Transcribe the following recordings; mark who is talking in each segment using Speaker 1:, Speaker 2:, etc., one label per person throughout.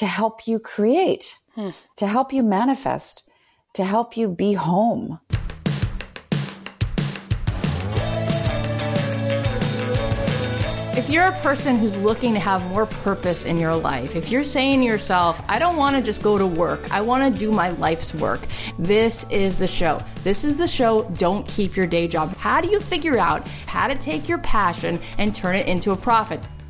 Speaker 1: to help you create, hmm. to help you manifest, to help you be home.
Speaker 2: If you're a person who's looking to have more purpose in your life, if you're saying to yourself, I don't want to just go to work, I want to do my life's work, this is the show. This is the show, Don't Keep Your Day Job. How do you figure out how to take your passion and turn it into a profit?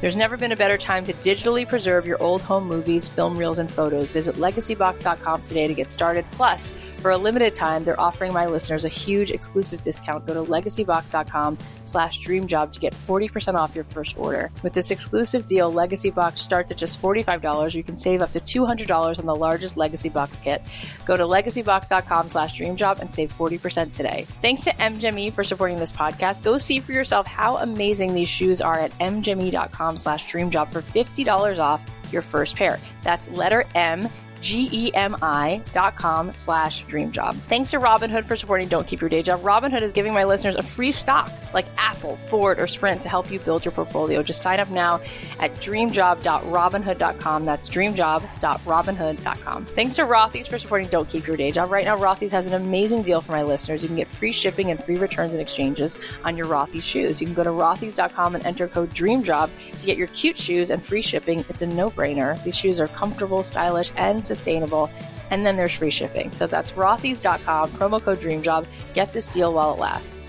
Speaker 2: There's never been a better time to digitally preserve your old home movies, film reels, and photos. Visit legacybox.com today to get started. Plus, for a limited time, they're offering my listeners a huge exclusive discount. Go to legacybox.com slash dreamjob to get 40% off your first order. With this exclusive deal, Legacy Box starts at just $45. You can save up to $200 on the largest Legacy Box kit. Go to legacybox.com slash dreamjob and save 40% today. Thanks to M.Gemi for supporting this podcast. Go see for yourself how amazing these shoes are at mgemi.com slash dreamjob for $50 off your first pair. That's letter M G-E-M-I dot com slash dream job. Thanks to Robinhood for supporting Don't Keep Your Day Job. Robinhood is giving my listeners a free stock like Apple, Ford, or Sprint to help you build your portfolio. Just sign up now at dreamjob.robinhood.com. That's dreamjob.robinhood.com. Thanks to Rothy's for supporting Don't Keep Your Day Job. Right now, Rothy's has an amazing deal for my listeners. You can get free shipping and free returns and exchanges on your Rothy's shoes. You can go to rothys.com and enter code DREAMJOB to get your cute shoes and free shipping. It's a no-brainer. These shoes are comfortable, stylish, and sustainable. And then there's free shipping. So that's rothys.com, promo code DREAMJOB. Get this deal while it lasts.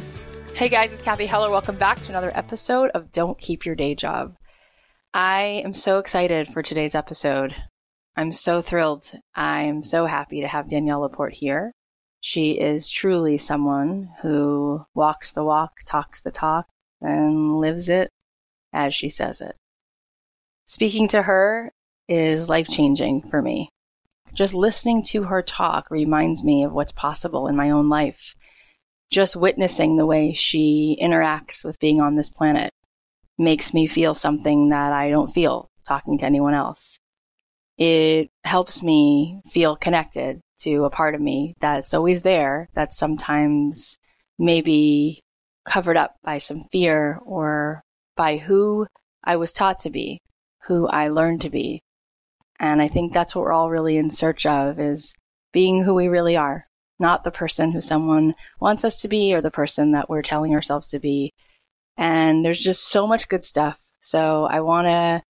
Speaker 2: Hey guys, it's Cathy Heller. Welcome back to another episode of Don't Keep Your Day Job. I am so excited for today's episode. I'm so thrilled. I'm so happy to have Danielle LaPorte here. She is truly someone who walks the walk, talks the talk, and lives it as she says it. Speaking to her is life changing for me. Just listening to her talk reminds me of what's possible in my own life. just witnessing the way she interacts with being on this planet makes me feel something that I don't feel talking to anyone else. It helps me feel connected to a part of me that's always there, that's sometimes maybe covered up by some fear or by who I was taught to be, who I learned to be. And I think that's what we're all really in search of is being who we really are, not the person who someone wants us to be or the person that we're telling ourselves to be. And there's just so much good stuff. So I want to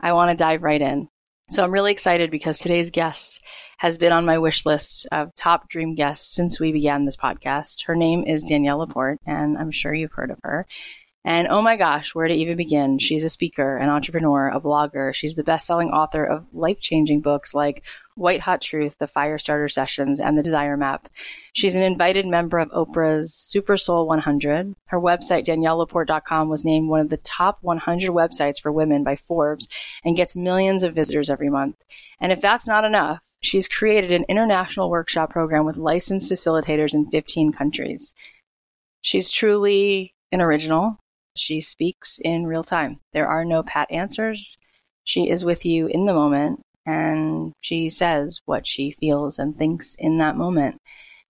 Speaker 2: I want to dive right in. So I'm really excited because today's guest has been on my wish list of top dream guests since we began this podcast. Her name is Danielle LaPorte, and I'm sure you've heard of her. And oh my gosh, where to even begin? She's a speaker, an entrepreneur, a blogger. She's the best selling author of life changing books like White Hot Truth, The Firestarter Sessions, and The Desire Map. She's an invited member of Oprah's Super Soul 100. Her website, daniellelaporte.com, was named one of the top 100 websites for women by Forbes and gets millions of visitors every month. And if that's not enough, she's created an international workshop program with licensed facilitators in 15 countries. She's truly an original she speaks in real time. There are no pat answers. She is with you in the moment and she says what she feels and thinks in that moment.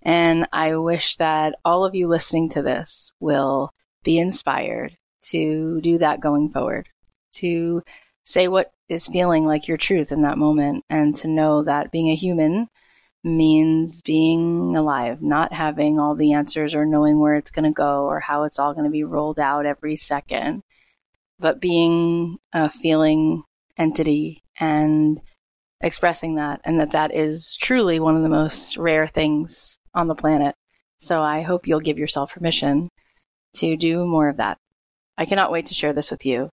Speaker 2: And I wish that all of you listening to this will be inspired to do that going forward, to say what is feeling like your truth in that moment, and to know that being a human means being alive, not having all the answers or knowing where it's going to go or how it's all going to be rolled out every second, but being a feeling entity and expressing that, and that that is truly one of the most rare things on the planet. So I hope you'll give yourself permission to do more of that. I cannot wait to share this with you.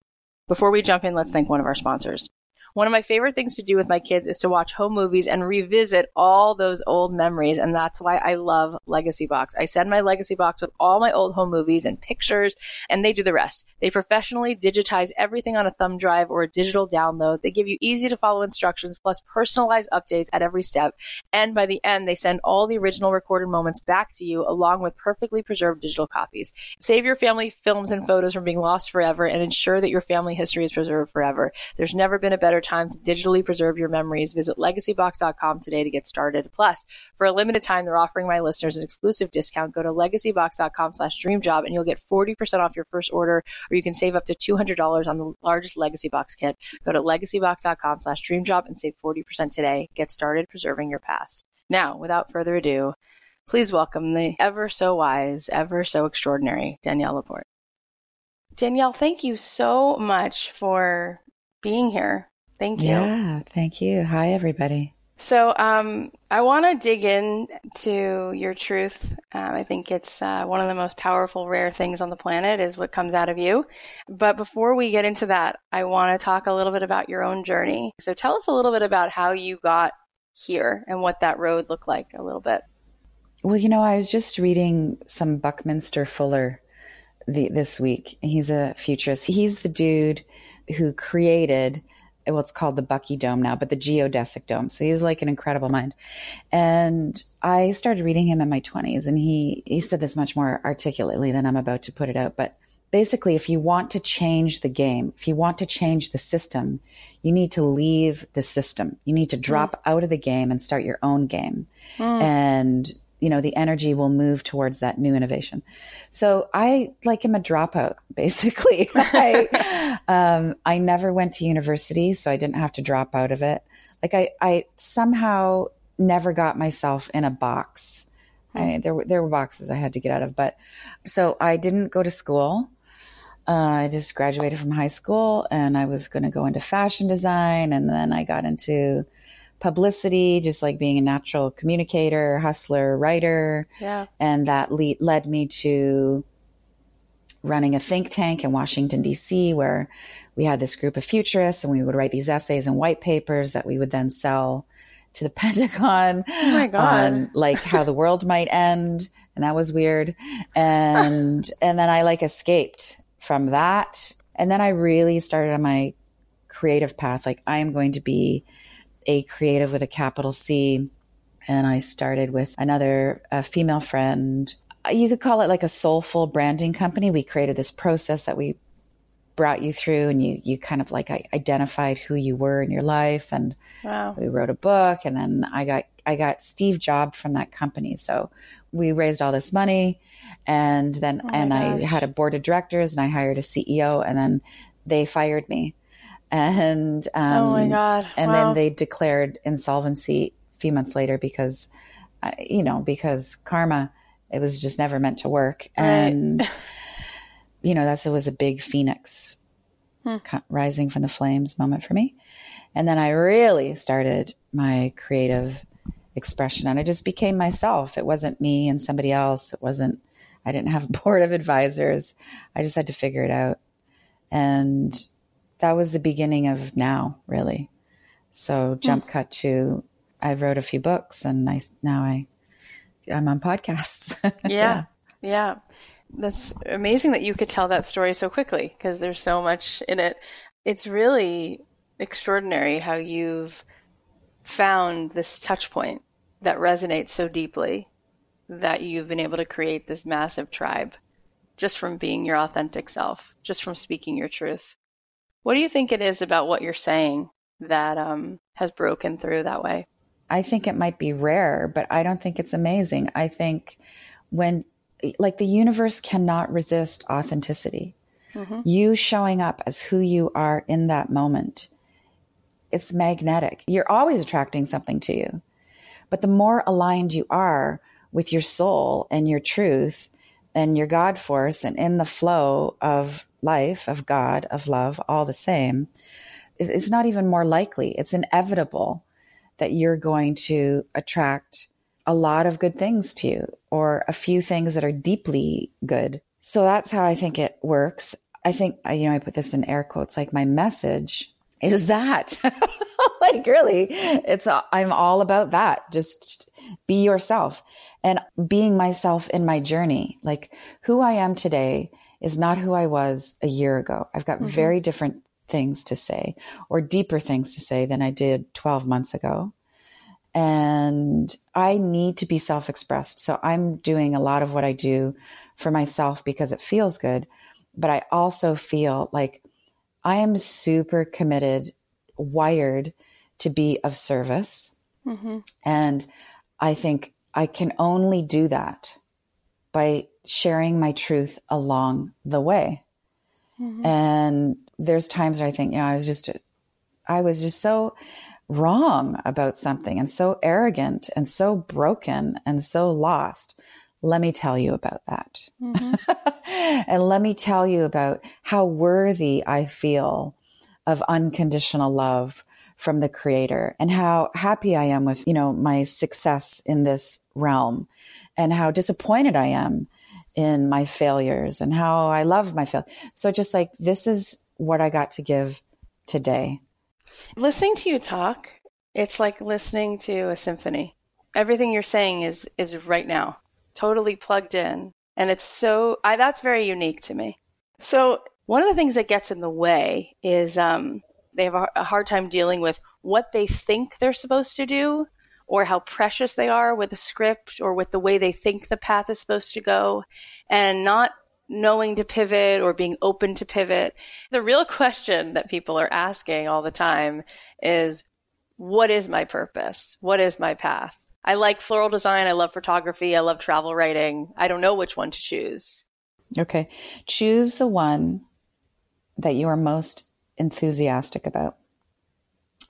Speaker 2: Before we jump in, let's thank one of our sponsors. One of my favorite things to do with my kids is to watch home movies and revisit all those old memories. And that's why I love Legacy Box. I send my Legacy Box with all my old home movies and pictures, and they do the rest. They professionally digitize everything on a thumb drive or a digital download. They give you easy to follow instructions plus personalized updates at every step. And by the end, they send all the original recorded moments back to you along with perfectly preserved digital copies. Save your family films and photos from being lost forever and ensure that your family history is preserved forever. There's never been a better time to digitally preserve your memories, visit legacybox.com today to get started. Plus, for a limited time, they're offering my listeners an exclusive discount. Go to legacybox.com slash dreamjob and you'll get 40% off your first order, or you can save up to $200 on the largest Legacy Box kit. Go to legacybox.com slash dreamjob and save 40% today. Get started preserving your past. Now, without further ado, please welcome the ever so wise, ever so extraordinary Danielle LaPorte. Danielle, thank you so much for being here Thank you.
Speaker 1: Yeah, thank you. Hi, everybody.
Speaker 2: So, um, I want to dig into your truth. Um, I think it's uh, one of the most powerful, rare things on the planet is what comes out of you. But before we get into that, I want to talk a little bit about your own journey. So, tell us a little bit about how you got here and what that road looked like a little bit.
Speaker 1: Well, you know, I was just reading some Buckminster Fuller the, this week. He's a futurist. He's the dude who created what's called the Bucky Dome now, but the geodesic dome. So he's like an incredible mind. And I started reading him in my 20s, and he, he said this much more articulately than I'm about to put it out. But basically, if you want to change the game, if you want to change the system, you need to leave the system. You need to drop mm. out of the game and start your own game. Mm. And you know the energy will move towards that new innovation. So i like am a dropout basically. I, um, I never went to university so i didn't have to drop out of it. Like i i somehow never got myself in a box. I, there were there were boxes i had to get out of but so i didn't go to school. Uh, I just graduated from high school and I was going to go into fashion design. And then I got into publicity, just like being a natural communicator, hustler, writer.
Speaker 2: Yeah.
Speaker 1: And that le- led me to running a think tank in Washington, D.C., where we had this group of futurists and we would write these essays and white papers that we would then sell to the Pentagon.
Speaker 2: Oh my God. On,
Speaker 1: like how the world might end. And that was weird. And, and then I like escaped from that. And then I really started on my creative path. Like I am going to be a creative with a capital C. And I started with another female friend. you could call it like a soulful branding company. We created this process that we brought you through and you, you kind of like identified who you were in your life. And wow. we wrote a book and then I got, I got Steve jobbed from that company. So we raised all this money and then, oh and gosh. I had a board of directors and I hired a CEO and then they fired me. And, um,
Speaker 2: oh my God.
Speaker 1: And wow. then they declared insolvency a few months later because, uh, you know, because karma, it was just never meant to work. Right. And, you know, that's, it was a big phoenix hmm. rising from the flames moment for me. And then I really started my creative expression and I just became myself. It wasn't me and somebody else. It wasn't, I didn't have a board of advisors. I just had to figure it out. And that was the beginning of now, really. So jump hmm. cut to I wrote a few books and I now I I'm on podcasts.
Speaker 2: yeah. yeah. Yeah. That's amazing that you could tell that story so quickly because there's so much in it. It's really extraordinary how you've found this touch point that resonates so deeply that you've been able to create this massive tribe just from being your authentic self, just from speaking your truth. What do you think it is about what you're saying that um, has broken through that way?
Speaker 1: I think it might be rare, but I don't think it's amazing. I think when like the universe cannot resist authenticity. Mm-hmm. You showing up as who you are in that moment. It's magnetic. You're always attracting something to you. But the more aligned you are with your soul and your truth and your God force and in the flow of life, of God, of love, all the same, it's not even more likely. It's inevitable that you're going to attract a lot of good things to you or a few things that are deeply good. So that's how I think it works. I think, you know, I put this in air quotes, like my message is that like really it's, I'm all about that. Just be yourself and being myself in my journey. Like who I am today is not who I was a year ago. I've got mm-hmm. very different things to say or deeper things to say than I did 12 months ago and I need to be self expressed. So I'm doing a lot of what I do for myself because it feels good. But I also feel like I am super committed, wired to be of service. Mm-hmm. And I think I can only do that by sharing my truth along the way. Mm-hmm. And there's times where I think, you know, I was just, I was just so wrong about something and so arrogant and so broken and so lost. Let me tell you about that. Mm-hmm. and let me tell you about how worthy I feel of unconditional love from the creator and how happy I am with, you know, my success in this realm and how disappointed I am in my failures and how I love my failure. So just like this is what I got to give today.
Speaker 2: Listening to you talk, it's like listening to a symphony. Everything you're saying is is right now, totally plugged in, and it's so I, that's very unique to me. So one of the things that gets in the way is um, they have a, hard time dealing with what they think they're supposed to do or how precious they are with a script or with the way they think the path is supposed to go and not knowing to pivot or being open to pivot. The real question that people are asking all the time is what is my purpose? What is my path? I like floral design. I love photography. I love travel writing. I don't know which one to choose.
Speaker 1: Okay. Choose the one that you are most enthusiastic about.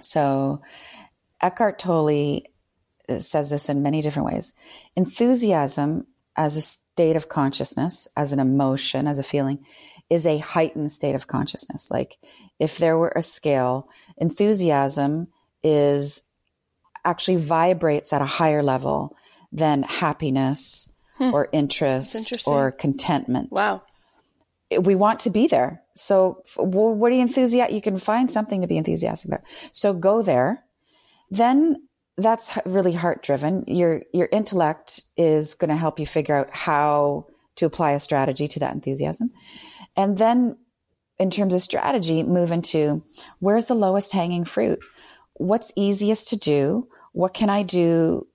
Speaker 1: So, Eckhart Tolle says this in many different ways. Enthusiasm as a state of consciousness, as an emotion, as a feeling, is a heightened state of consciousness. Like if there were a scale, enthusiasm is actually vibrates at a higher level than happiness hmm. or interest or contentment.
Speaker 2: Wow.
Speaker 1: We want to be there. So what are you enthusiastic? You can find something to be enthusiastic about. So go there. Then that's really heart driven. Your your intellect is going to help you figure out how to apply a strategy to that enthusiasm. And then in terms of strategy, move into where's the lowest hanging fruit? What's easiest to do? What can I do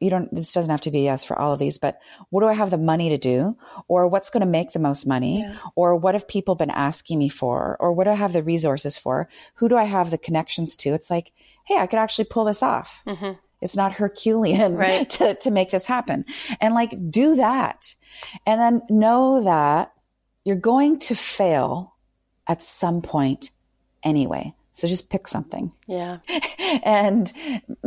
Speaker 1: you don't, this doesn't have to be yes for all of these, but what do I have the money to do? Or what's going to make the most money? Yeah. Or what have people been asking me for? Or what do I have the resources for? Who do I have the connections to? It's like, hey, I could actually pull this off. Mm-hmm. It's not Herculean right. to, to make this happen. And like, do that. And then know that you're going to fail at some point anyway. So just pick something.
Speaker 2: Yeah.
Speaker 1: and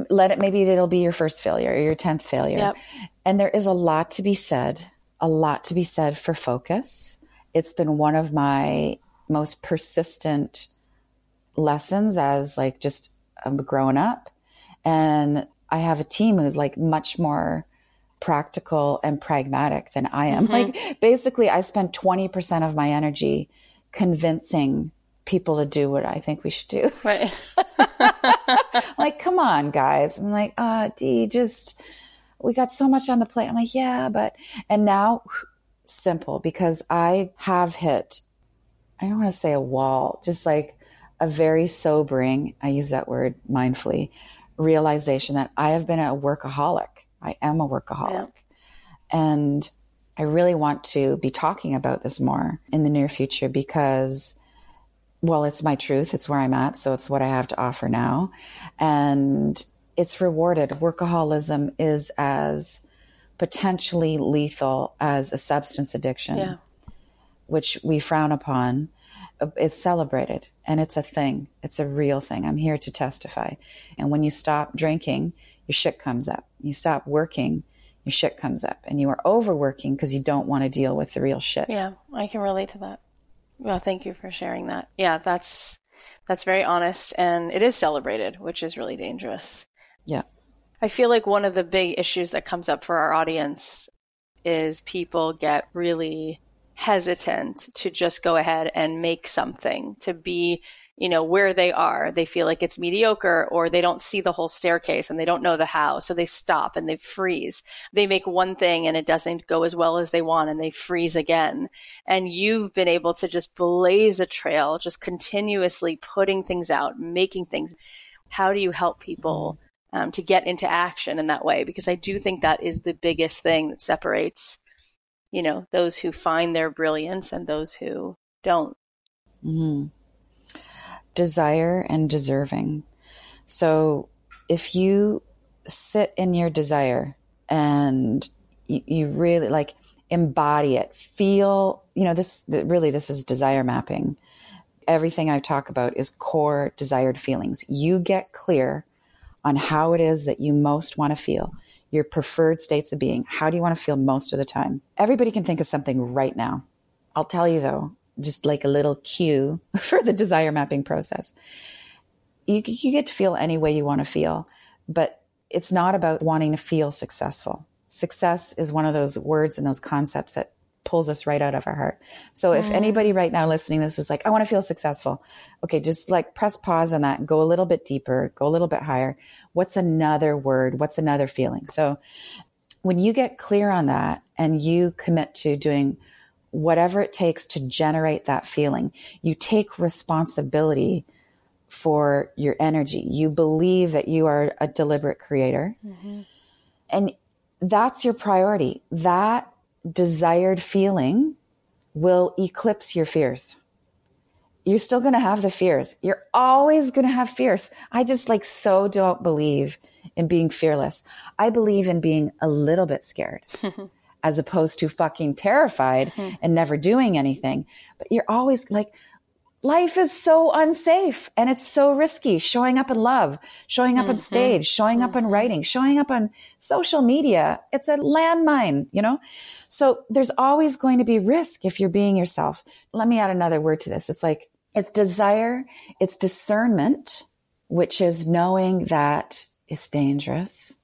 Speaker 1: let it, maybe it'll be your first failure or your 10th failure. Yep. And there is a lot to be said, a lot to be said for focus. It's been one of my most persistent lessons as like just um, growing up. And I have a team who's like much more practical and pragmatic than I am. Mm-hmm. Like basically I spend 20% of my energy convincing people to do what I think we should do.
Speaker 2: Right.
Speaker 1: like, come on, guys. I'm like, uh, D, just, we got so much on the plate. I'm like, yeah, but, and now simple because I have hit, I don't want to say a wall, just like a very sobering, I use that word mindfully, realization that I have been a workaholic. I am a workaholic. Yeah. And I really want to be talking about this more in the near future because well, it's my truth. It's where I'm at. So it's what I have to offer now. And it's rewarded. Workaholism is as potentially lethal as a substance addiction, yeah. which we frown upon. It's celebrated and it's a thing. It's a real thing. I'm here to testify. And when you stop drinking, your shit comes up. You stop working, your shit comes up. And you are overworking because you don't want to deal with the real shit.
Speaker 2: Yeah, I can relate to that. Well, thank you for sharing that. Yeah, that's that's very honest and it is celebrated, which is really dangerous.
Speaker 1: Yeah.
Speaker 2: I feel like one of the big issues that comes up for our audience is people get really hesitant to just go ahead and make something, to be you know, where they are. They feel like it's mediocre or they don't see the whole staircase and they don't know the how. So they stop and they freeze. They make one thing and it doesn't go as well as they want and they freeze again. And you've been able to just blaze a trail, just continuously putting things out, making things. How do you help people um, to get into action in that way? Because I do think that is the biggest thing that separates, you know, those who find their brilliance and those who don't.
Speaker 1: Mm-hmm desire and deserving. So if you sit in your desire and you, you really like embody it, feel, you know, this really, this is desire mapping. Everything I talk about is core desired feelings. You get clear on how it is that you most want to feel, your preferred states of being. How do you want to feel most of the time? Everybody can think of something right now. I'll tell you though, just like a little cue for the desire mapping process. You, you get to feel any way you want to feel, but it's not about wanting to feel successful. Success is one of those words and those concepts that pulls us right out of our heart. So if mm. anybody right now listening this was like, I want to feel successful. Okay, just like press pause on that and go a little bit deeper, go a little bit higher. What's another word? What's another feeling? So when you get clear on that and you commit to doing whatever it takes to generate that feeling. You take responsibility for your energy. You believe that you are a deliberate creator. Mm-hmm. And that's your priority. That desired feeling will eclipse your fears. You're still going to have the fears. You're always going to have fears. I just like so don't believe in being fearless. I believe in being a little bit scared. as opposed to fucking terrified mm-hmm. and never doing anything. But you're always like, life is so unsafe and it's so risky showing up in love, showing up mm-hmm. on stage, showing mm-hmm. up in writing, showing up on social media. It's a landmine, you know? So there's always going to be risk if you're being yourself. Let me add another word to this. It's like, it's desire, it's discernment, which is knowing that it's dangerous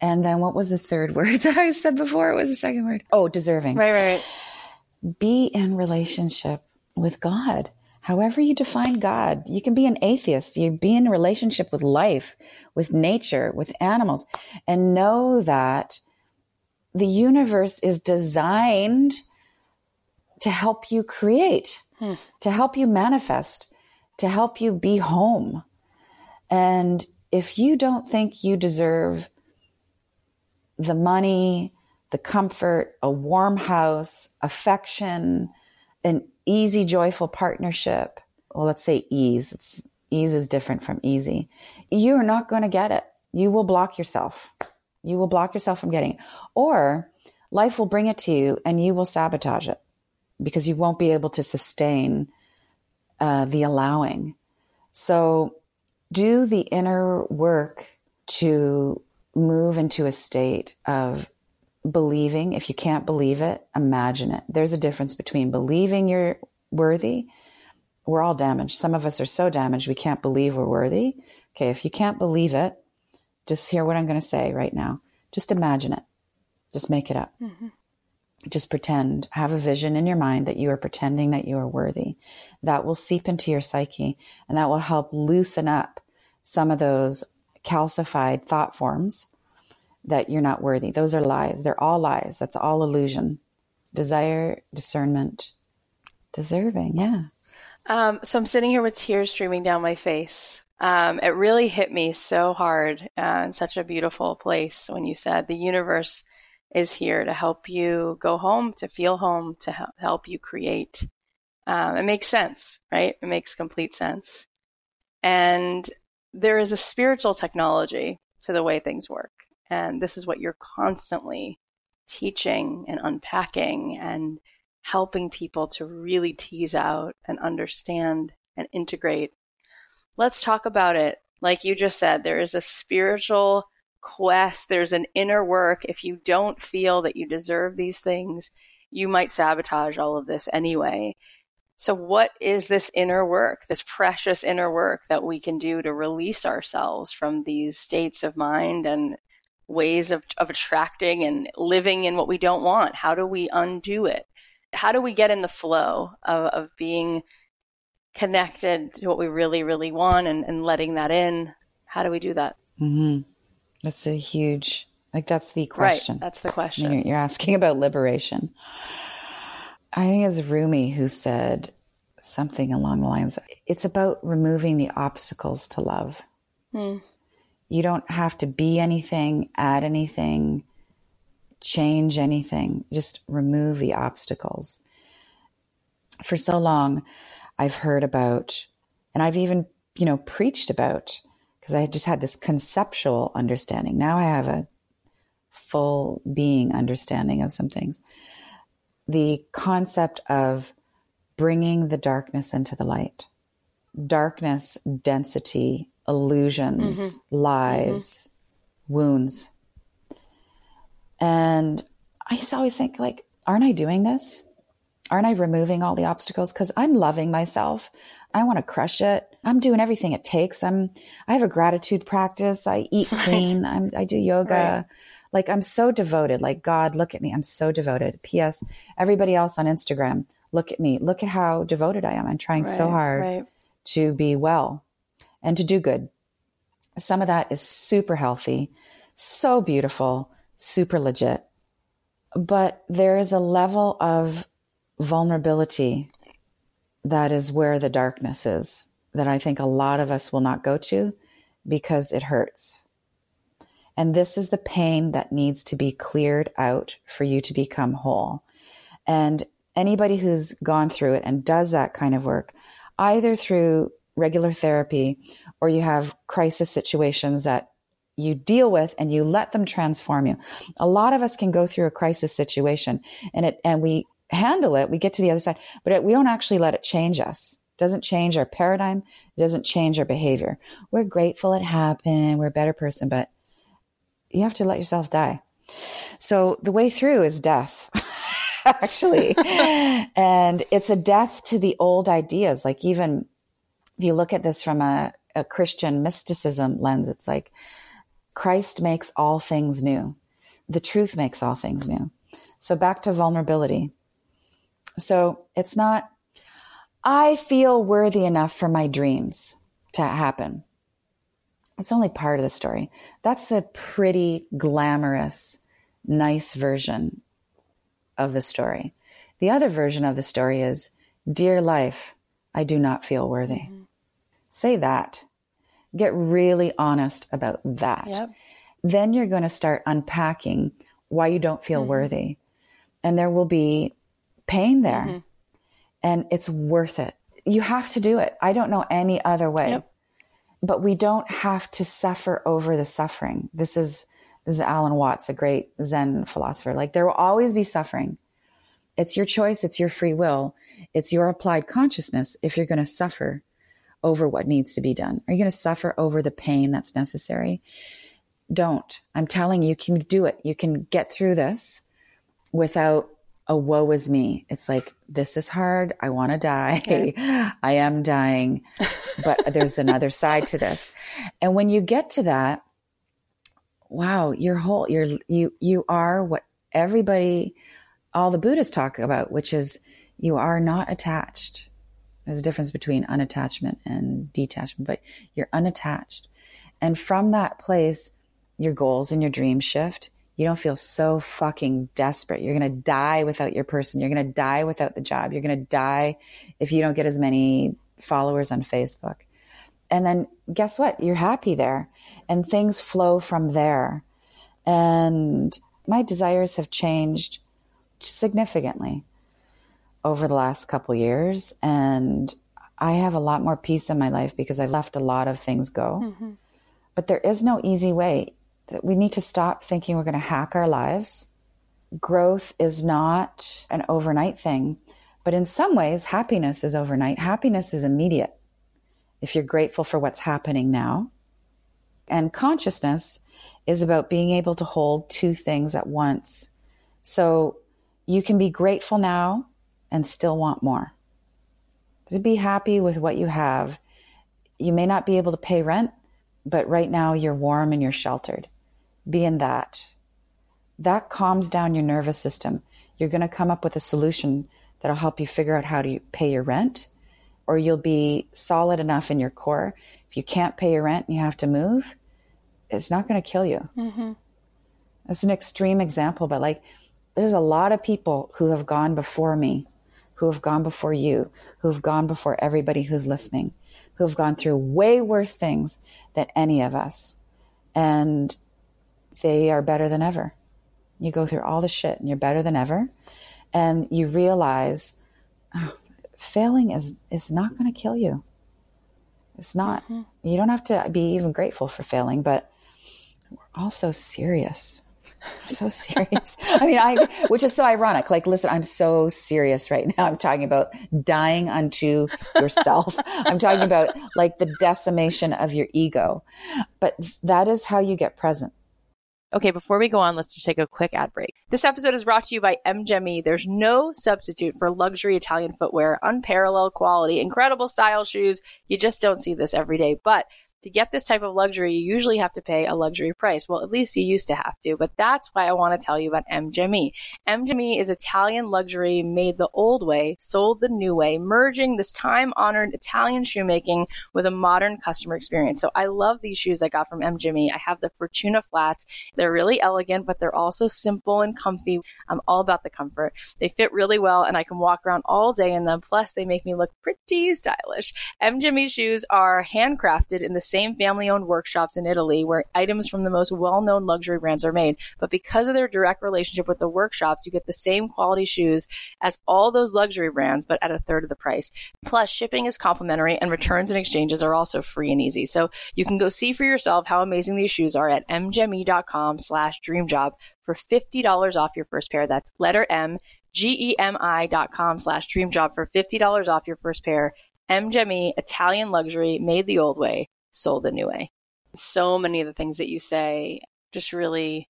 Speaker 1: and then what was the third word that I said before? It was the second word. Oh, deserving.
Speaker 2: Right, right,
Speaker 1: right. Be in relationship with God. However you define God, you can be an atheist. You be in relationship with life, with nature, with animals, and know that the universe is designed to help you create, hmm. to help you manifest, to help you be home. And if you don't think you deserve the money, the comfort, a warm house, affection, an easy, joyful partnership. Well, let's say ease. It's ease is different from easy. You're not going to get it. You will block yourself. You will block yourself from getting it. Or life will bring it to you and you will sabotage it because you won't be able to sustain uh, the allowing. So do the inner work to move into a state of believing. If you can't believe it, imagine it. There's a difference between believing you're worthy. We're all damaged. Some of us are so damaged we can't believe we're worthy. Okay, if you can't believe it, just hear what I'm going to say right now. Just imagine it. Just make it up. Mm-hmm. Just pretend, have a vision in your mind that you are pretending that you are worthy. That will seep into your psyche and that will help loosen up some of those calcified thought forms that you're not worthy. Those are lies. They're all lies. That's all illusion. Desire, discernment, deserving. Yeah.
Speaker 2: Um, so I'm sitting here with tears streaming down my face. Um, it really hit me so hard uh, in such a beautiful place when you said the universe is here to help you go home, to feel home, to help you create. Um, it makes sense, right? It makes complete sense. And there is a spiritual technology to the way things work. And this is what you're constantly teaching and unpacking and helping people to really tease out and understand and integrate. Let's talk about it. Like you just said, there is a spiritual quest, there's an inner work. If you don't feel that you deserve these things, you might sabotage all of this anyway. So, what is this inner work, this precious inner work that we can do to release ourselves from these states of mind and ways of, of attracting and living in what we don't want? How do we undo it? How do we get in the flow of, of being connected to what we really, really want and, and letting that in? How do we do that?
Speaker 1: Mm-hmm. That's a huge, like, that's the question.
Speaker 2: Right, that's the question.
Speaker 1: You're, you're asking about liberation. I think it's Rumi who said something along the lines it's about removing the obstacles to love. Hmm. You don't have to be anything, add anything, change anything, just remove the obstacles. For so long, I've heard about, and I've even, you know, preached about, because I just had this conceptual understanding. Now I have a full being understanding of some things the concept of bringing the darkness into the light. Darkness, density, illusions, mm-hmm. lies, mm-hmm. wounds. And I just always think, like, aren't I doing this? Aren't I removing all the obstacles? Because I'm loving myself. I want to crush it. I'm doing everything it takes. I'm. I have a gratitude practice. I eat clean. I'm, I do yoga. Right. Like I'm so devoted. Like God, look at me. I'm so devoted. P.S. Everybody else on Instagram, look at me. Look at how devoted I am. I'm trying right, so hard right. to be well and to do good. Some of that is super healthy, so beautiful, super legit. But there is a level of vulnerability that is where the darkness is that I think a lot of us will not go to because it hurts. And this is the pain that needs to be cleared out for you to become whole. And anybody who's gone through it and does that kind of work, either through regular therapy or you have crisis situations that you deal with and you let them transform you. A lot of us can go through a crisis situation and it, and we handle it, we get to the other side, but it, we don't actually let it change us. It doesn't change our paradigm. It doesn't change our behavior. We're grateful it happened. We're a better person, but you have to let yourself die. So the way through is death, actually. and it's a death to the old ideas. Like even if you look at this from a, a Christian mysticism lens, it's like Christ makes all things new. The truth makes all things new. So back to vulnerability. So it's not, I feel worthy enough for my dreams to happen. It's only part of the story. That's the pretty glamorous, nice version of the story. The other version of the story is Dear life, I do not feel worthy. Mm-hmm. Say that. Get really honest about that. Yep. then you're going to start unpacking why you don't feel mm-hmm. worthy. And there will be pain there. Mm-hmm. And it's worth it. You have to do it. I don't know any other way. Yep. But we don't have to suffer over the suffering. This is this is Alan Watts, a great Zen philosopher. Like there will always be suffering. It's your choice, it's your free will, it's your applied consciousness if you're going to suffer over what needs to be done. Are you going to suffer over the pain that's necessary? Don't. I'm telling you, you can do it. You can get through this without a woe is me. It's like, this is hard. I want to die. Okay. I am dying. But there's another side to this. And when you get to that, wow, you're whole, you're, you, you are what everybody, all the Buddhists talk about, which is you are not attached. There's a difference between unattachment and detachment, but you're unattached. And from that place, your goals and your dreams shift. You don't feel so fucking desperate. You're going to die without your person. You're going to die without the job. You're going to die if you don't get as many followers on Facebook. And then guess what? You're happy there and things flow from there. And my desires have changed significantly over the last couple years and I have a lot more peace in my life because I left a lot of things go. Mm-hmm. But there is no easy way. That we need to stop thinking we're going to hack our lives. Growth is not an overnight thing, but in some ways, happiness is overnight. Happiness is immediate if you're grateful for what's happening now. And consciousness is about being able to hold two things at once. So you can be grateful now and still want more. To be happy with what you have. You may not be able to pay rent, but right now you're warm and you're sheltered. Be in that. That calms down your nervous system. You're going to come up with a solution that'll help you figure out how to pay your rent or you'll be solid enough in your core. If you can't pay your rent and you have to move, it's not going to kill you. Mm-hmm. That's an extreme example, but like there's a lot of people who have gone before me, who have gone before you, who have gone before everybody who's listening, who have gone through way worse things than any of us. And they are better than ever. You go through all the shit and you're better than ever. And you realize, oh, failing is is not going to kill you. It's not. Mm-hmm. You don't have to be even grateful for failing, but we're all so serious. I'm so serious. I mean, I, which is so ironic. Like, listen, I'm so serious right now. I'm talking about dying unto yourself. I'm talking about like the decimation of your ego. But that is how you get present.
Speaker 2: Okay, before we go on, let's just take a quick ad break. This episode is brought to you by M.Gemi. There's no substitute for luxury Italian footwear, unparalleled quality, incredible style shoes. You just don't see this every day, but to get this type of luxury, you usually have to pay a luxury price. Well, at least you used to have to, but that's why I want to tell you about M.Gemi. M.Gemi is Italian luxury made the old way, sold the new way, merging this time honored Italian shoemaking with a modern customer experience. So I love these shoes I got from M.Gemi. I have the Fortuna flats. They're really elegant, but they're also simple and comfy. I'm all about the comfort. They fit really well and I can walk around all day in them. Plus they make me look pretty stylish. M.Gemi shoes are handcrafted in the same family owned workshops in Italy where items from the most well known luxury brands are made. But because of their direct relationship with the workshops, you get the same quality shoes as all those luxury brands, but at a third of the price. Plus, shipping is complimentary and returns and exchanges are also free and easy. So you can go see for yourself how amazing these shoes are at mgemi.com slash dreamjob for $50 off your first pair. That's letter M, G-E-M-I dot com slash dreamjob for $50 off your first pair. M.Gemi, Italian luxury made the old way sold the new way. So many of the things that you say just really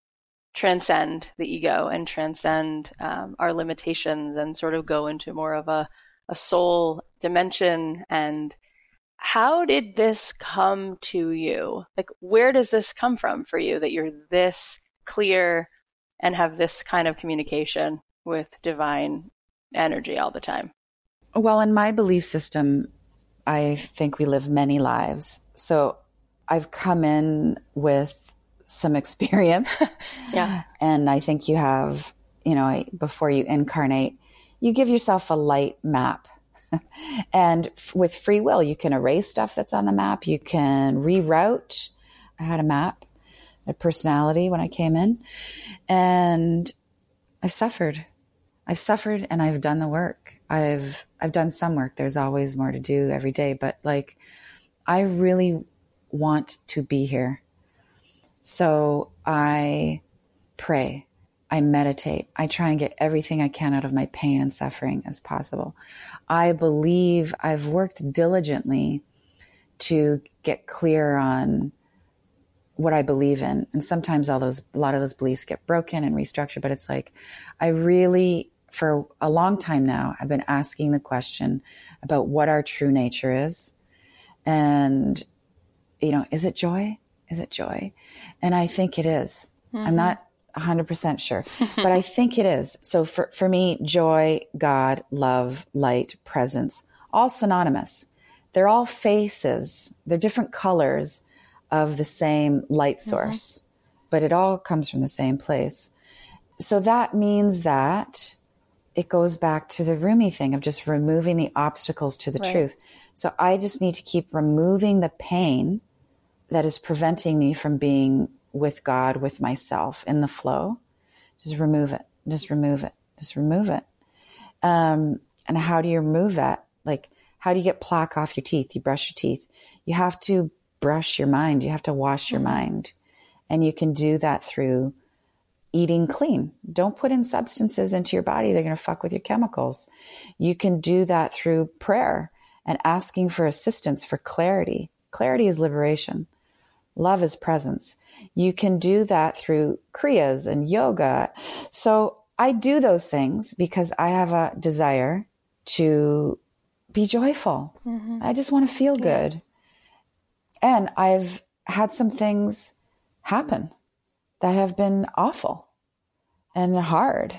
Speaker 2: transcend the ego and transcend um, our limitations and sort of go into more of a, a soul dimension. And how did this come to you? Like, where does this come from for you that you're this clear and have this kind of communication with divine energy all the time?
Speaker 1: Well, in my belief system, I think we live many lives. So I've come in with some experience.
Speaker 2: yeah.
Speaker 1: And I think you have, you know, before you incarnate, you give yourself a light map. and f- with free will, you can erase stuff that's on the map, you can reroute. I had a map a personality when I came in. And I've suffered. I've suffered and I've done the work. I've I've done some work. There's always more to do every day, but like I really want to be here. So I pray. I meditate. I try and get everything I can out of my pain and suffering as possible. I believe I've worked diligently to get clear on what I believe in. And sometimes all those, a lot of those beliefs get broken and restructured, but it's like, I really, for a long time now, I've been asking the question about what our true nature is. And, you know, is it joy? Is it joy? And I think it is. Mm-hmm. I'm not 100% sure, but I think it is. So for, for me, joy, God, love, light, presence, all synonymous. They're all faces. They're different colors of the same light mm-hmm. source, mm-hmm. but it all comes from the same place. So that means that it goes back to the Rumi thing of just removing the obstacles to the right. truth. So I just need to keep removing the pain that is preventing me from being with God, with myself in the flow. Just remove it. Just remove it. Just remove it. Um, and how do you remove that? Like, how do you get plaque off your teeth? You brush your teeth. You have to brush your mind. You have to wash your mind. And you can do that through eating clean. Don't put in substances into your body. They're going to fuck with your chemicals. You can do that through prayer and asking for assistance for clarity. Clarity is liberation. Love is presence. You can do that through kriyas and yoga. So I do those things because I have a desire to be joyful. Mm-hmm. I just want to feel good. And I've had some things happen that have been awful and hard.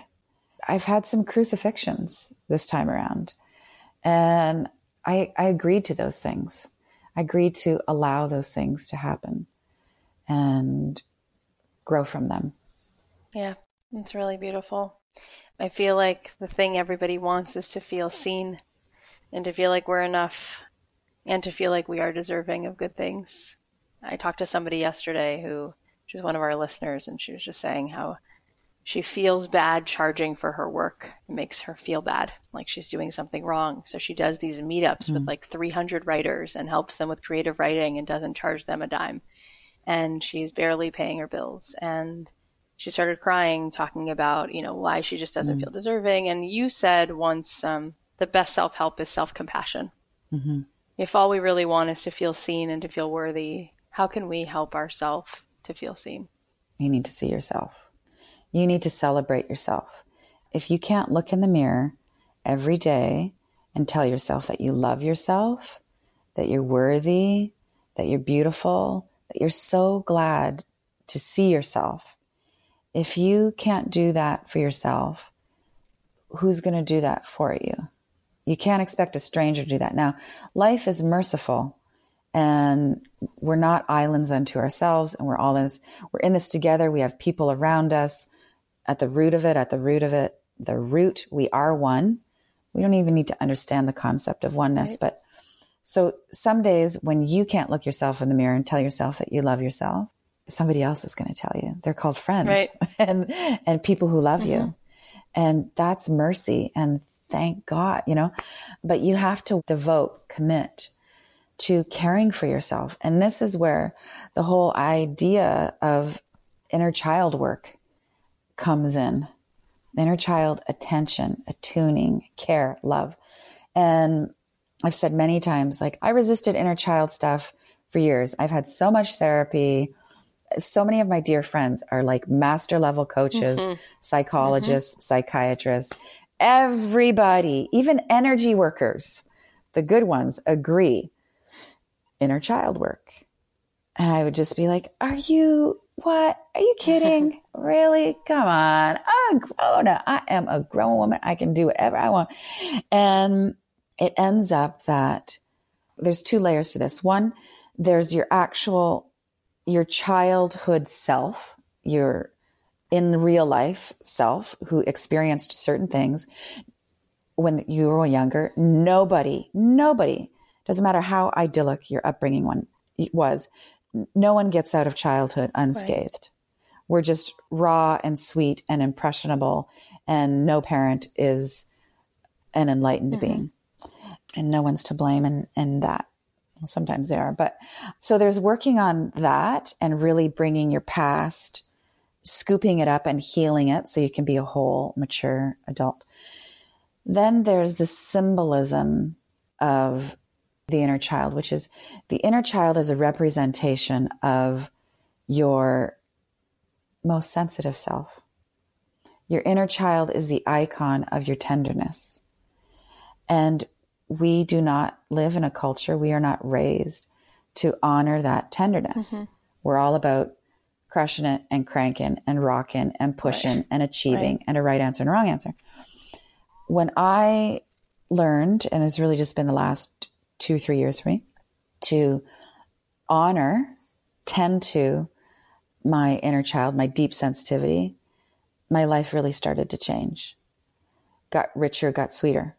Speaker 1: I've had some crucifixions this time around. And I, I agreed to those things. I agreed to allow those things to happen and grow from them.
Speaker 2: Yeah, it's really beautiful. I feel like the thing everybody wants is to feel seen and to feel like we're enough and to feel like we are deserving of good things. I talked to somebody yesterday who she's one of our listeners and she was just saying how she feels bad charging for her work. It makes her feel bad, like she's doing something wrong. So she does these meetups mm. with like 300 writers and helps them with creative writing and doesn't charge them a dime and she's barely paying her bills. And she started crying, talking about, you know, why she just doesn't mm feel deserving. And you said once, um, the best self help is self compassion. Mm-hmm. If all we really want is to feel seen and to feel worthy, how can we help ourselves to feel seen?
Speaker 1: You need to see yourself. You need to celebrate yourself. If you can't look in the mirror every day and tell yourself that you love yourself, that you're worthy, that you're beautiful, that you're so glad to see yourself. If you can't do that for yourself, who's going to do that for you? You can't expect a stranger to do that. Now, life is merciful and we're not islands unto ourselves and we're all in this, we're in this together. We have people around us at the root of it, at the root of it, the root, we are one. We don't even need to understand the concept of oneness, right. but so some days when you can't look yourself in the mirror and tell yourself that you love yourself, somebody else is going to tell you. They're called friends right. and and people who love mm-hmm. you. And that's mercy and thank God, you know. But you have to devote, commit to caring for yourself. And this is where the whole idea of inner child work comes in. Inner child attention, attuning, care, love. And I've said many times, like, I resisted inner child stuff for years. I've had so much therapy. So many of my dear friends are like master level coaches, mm-hmm. psychologists, mm-hmm. psychiatrists. Everybody, even energy workers, the good ones, agree inner child work. And I would just be like, Are you what? Are you kidding? really? Come on. I'm grown up. I am a grown woman. I can do whatever I want. And it ends up that there's two layers to this. One, there's your actual, your childhood self, your in real life self who experienced certain things when you were younger. Nobody, nobody, doesn't matter how idyllic your upbringing one was, no one gets out of childhood unscathed. Right. We're just raw and sweet and impressionable, and no parent is an enlightened mm-hmm. being. And no one's to blame in, in that. Well, sometimes they are. But so there's working on that and really bringing your past, scooping it up and healing it so you can be a whole, mature adult. Then there's the symbolism of the inner child, which is the inner child is a representation of your most sensitive self. Your inner child is the icon of your tenderness. And we do not live in a culture, we are not raised to honor that tenderness. Mm-hmm. We're all about crushing it and cranking and rocking and pushing right. and achieving right. and a right answer and a wrong answer. When I learned, and it's really just been the last two, three years for me, to honor, tend to my inner child, my deep sensitivity, my life really started to change. Got richer, got sweeter.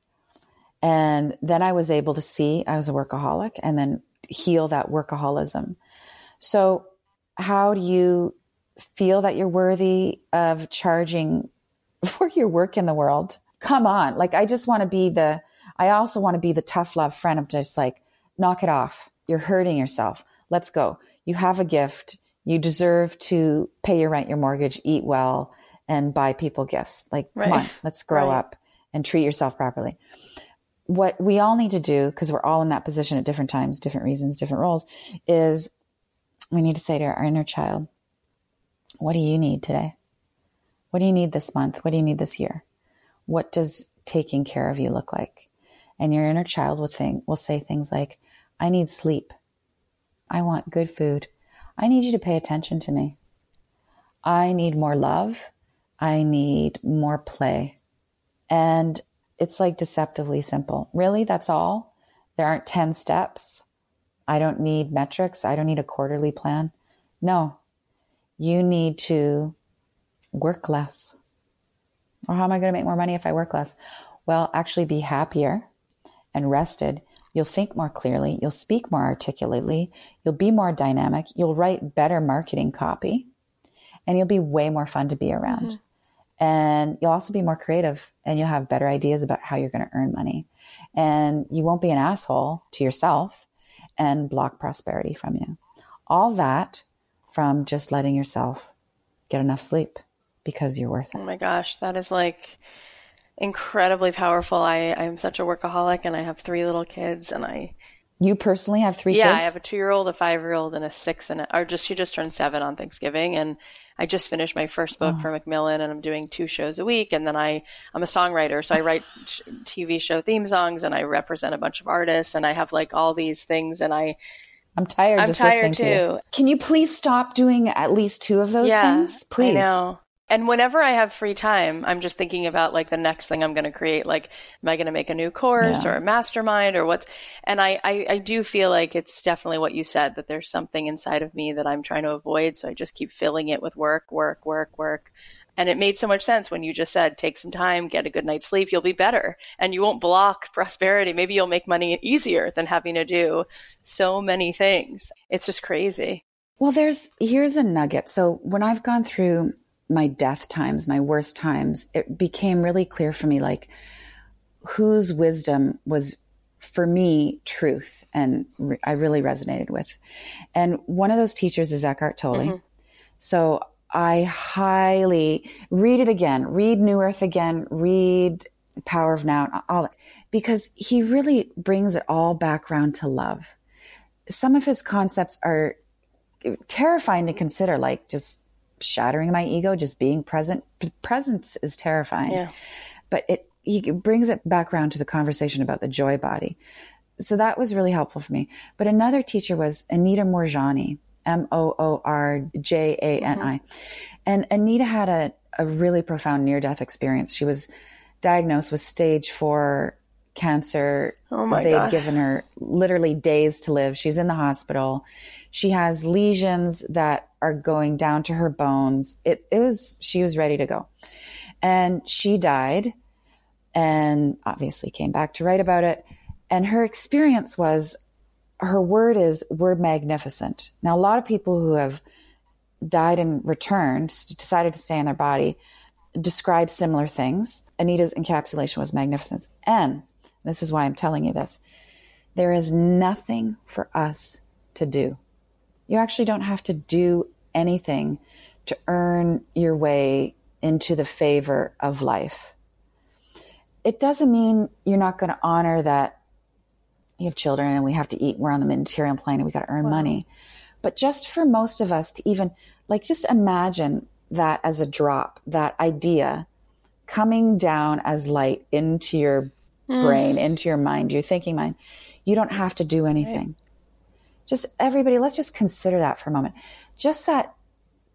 Speaker 1: And then I was able to see I was a workaholic and then heal that workaholism. So, how do you feel that you're worthy of charging for your work in the world? Come on. Like, I just want to be the, I also want to be the tough love friend. I'm just like, knock it off. You're hurting yourself. Let's go. You have a gift. You deserve to pay your rent, your mortgage, eat well, and buy people gifts. Like, right. come on, let's grow right. up and treat yourself properly. What we all need to do, because we're all in that position at different times, different reasons, different roles, is we need to say to our inner child, what do you need today? What do you need this month? What do you need this year? What does taking care of you look like? And your inner child will think, will say things like, I need sleep. I want good food. I need you to pay attention to me. I need more love. I need more play. And it's like deceptively simple. Really, that's all. There aren't 10 steps. I don't need metrics. I don't need a quarterly plan. No, you need to work less. Or how am I going to make more money if I work less? Well, actually be happier and rested You'll think more clearly. You'll speak more articulately. You'll be more dynamic. You'll write better marketing copy and you'll be way more fun to be around. Mm-hmm. And you'll also be more creative and you'll have better ideas about how you're going to earn money. And you won't be an asshole to yourself and block prosperity from you. All that from just letting yourself get enough sleep because you're worth it.
Speaker 2: Oh my gosh, that is like incredibly powerful. I, I'm such a workaholic and I have three little kids and I
Speaker 1: you personally have three
Speaker 2: yeah,
Speaker 1: kids?
Speaker 2: I have a two year old, a five year old, and a six and a, or just she just turned seven on Thanksgiving and I just finished my first book oh. for Macmillan and I'm doing two shows a week and then I I'm a songwriter so I write TV show theme songs and I represent a bunch of artists and I have like all these things and I
Speaker 1: I'm tired.
Speaker 2: I'm tired too.
Speaker 1: Can you please stop doing at least two of those yeah, things, please?
Speaker 2: I know. And whenever I have free time, I'm just thinking about like the next thing I'm going to create. Like, am I going to make a new course yeah. or a mastermind or what's, and I, I, I, do feel like it's definitely what you said that there's something inside of me that I'm trying to avoid. So I just keep filling it with work, work, work, work. And it made so much sense when you just said, take some time, get a good night's sleep, you'll be better and you won't block prosperity. Maybe you'll make money easier than having to do so many things. It's just crazy.
Speaker 1: Well, there's, here's a nugget. So when I've gone through my death times, my worst times, it became really clear for me like whose wisdom was for me truth and re- I really resonated with. And one of those teachers is Eckhart Tolle. Mm-hmm. So I highly read it again, read New Earth again, read Power of Now, all that, because he really brings it all back around to love. Some of his concepts are terrifying to consider, like just shattering my ego, just being present. Presence is terrifying. Yeah. But it he brings it back around to the conversation about the joy body. So that was really helpful for me. But another teacher was Anita Moorjani, M O O R J A N I. Mm-hmm. And Anita had a, a really profound near death experience. She was diagnosed with stage four cancer.
Speaker 2: Oh my
Speaker 1: They'd
Speaker 2: God.
Speaker 1: given her literally days to live. She's in the hospital. She has lesions that are going down to her bones. It, it was, she was ready to go. And she died and obviously came back to write about it. And her experience was her word is we're magnificent. Now, a lot of people who have died and returned, decided to stay in their body, describe similar things. Anita's encapsulation was magnificence. And this is why I'm telling you this there is nothing for us to do. You actually don't have to do anything to earn your way into the favor of life. It doesn't mean you're not going to honor that you have children and we have to eat. We're on the material plane and we got to earn wow. money. But just for most of us to even, like, just imagine that as a drop, that idea coming down as light into your mm. brain, into your mind, your thinking mind. You don't have to do anything. Right. Just everybody, let's just consider that for a moment. Just that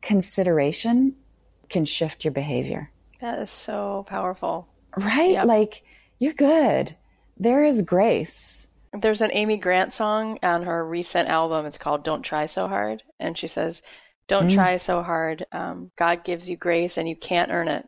Speaker 1: consideration can shift your behavior.
Speaker 2: That is so powerful.
Speaker 1: Right? Yep. Like, you're good. There is grace.
Speaker 2: There's an Amy Grant song on her recent album. It's called Don't Try So Hard. And she says, Don't mm. try so hard. Um, God gives you grace and you can't earn it.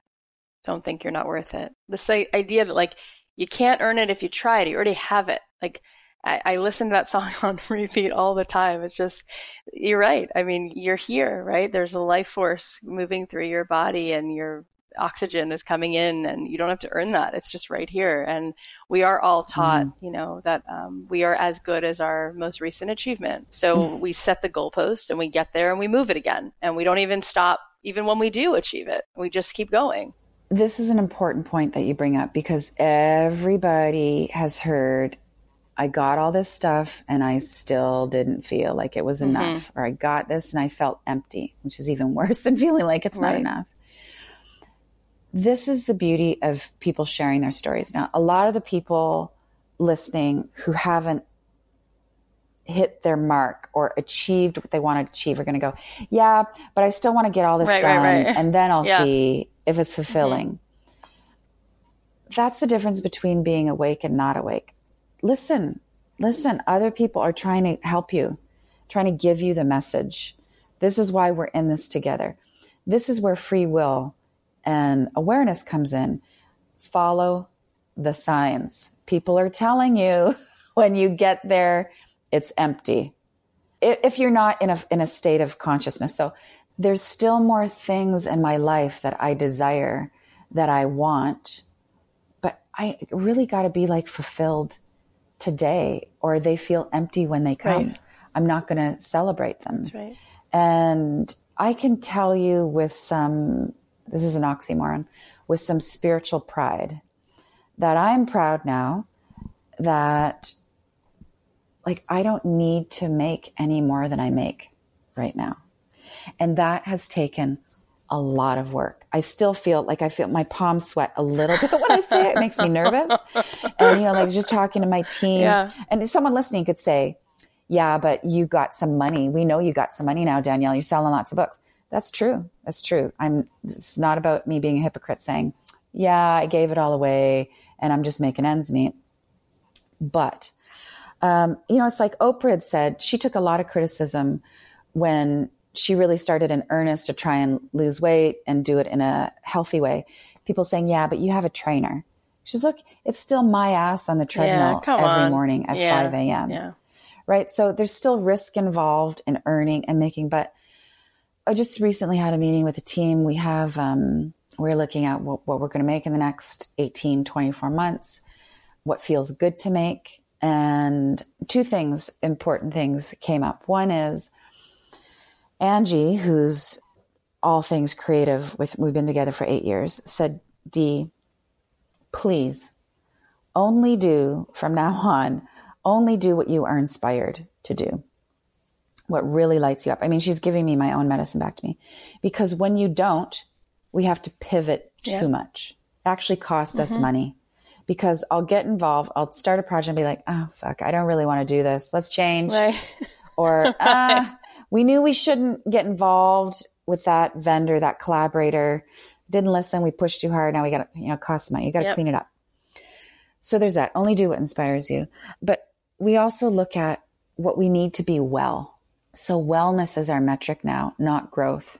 Speaker 2: Don't think you're not worth it. This idea that, like, you can't earn it if you try it. You already have it. Like, I, I listen to that song on repeat all the time. It's just, you're right. I mean, you're here, right? There's a life force moving through your body and your oxygen is coming in and you don't have to earn that. It's just right here. And we are all taught, mm. you know, that um, we are as good as our most recent achievement. So mm. we set the goalpost and we get there and we move it again. And we don't even stop, even when we do achieve it. We just keep going.
Speaker 1: This is an important point that you bring up because everybody has heard I got all this stuff and I still didn't feel like it was mm-hmm. enough, or I got this and I felt empty, which is even worse than feeling like it's right. not enough this is the beauty of people sharing their stories. Now, a lot of the people listening who haven't hit their mark or achieved what they want to achieve are going to go, yeah, but I still want to get all this right, done right, and then I'll yeah. see if it's fulfilling. Mm-hmm. That's the difference between being awake and not awake. Listen, listen, other people are trying to help you, trying to give you the message. This is why we're in this together. This is where free will and awareness comes in. Follow the signs. People are telling you when you get there, it's empty. If you're not in a, in a state of consciousness. So there's still more things in my life that I desire, that I want, but I really got to be like fulfilled today or they feel empty when they come. Right. I'm not going to celebrate them.
Speaker 2: Right.
Speaker 1: And I can tell you with some this is an oxymoron, with some spiritual pride that I'm proud now that like I don't need to make any more than I make right now. And that has taken a lot of work. I still feel like I feel my palms sweat a little bit when I say it. It makes me nervous. And, you know, like just talking to my team yeah. and someone listening could say, yeah, but you got some money. We know you got some money now, Danielle. You're selling lots of books. That's true. That's true. I'm, it's not about me being a hypocrite saying, yeah, I gave it all away and I'm just making ends meet. But, um, you know, it's like Oprah had said, she took a lot of criticism when she really started in earnest to try and lose weight and do it in a healthy way. People saying, yeah, but you have a trainer. She says, look, it's still my ass on the treadmill yeah, every on. morning at yeah, 5 a.m. Yeah. Right. So there's still risk involved in earning and making, but I just recently had a meeting with a team. We have, um, we're looking at what, what we're going to make in the next 18, 24 months, what feels good to make. And two things, important things came up. One is Angie, who's all things creative with, we've been together for eight years, said, "D, please only do from now on, only do what you are inspired to do what really lights you up. I mean, she's giving me my own medicine back to me because when you don't, we have to pivot too yeah. much. It actually costs mm-hmm. us money because I'll get involved. I'll start a project and be like, oh, fuck, I don't really want to do this. Let's change. Right. or, ah, we knew we shouldn't get involved with that vendor, that collaborator. Didn't listen. We pushed too hard. Now we got to, you know, cost money. You got to yep. clean it up. So there's that. Only do what inspires you. But we also look at what we need to be well so wellness is our metric now, not growth.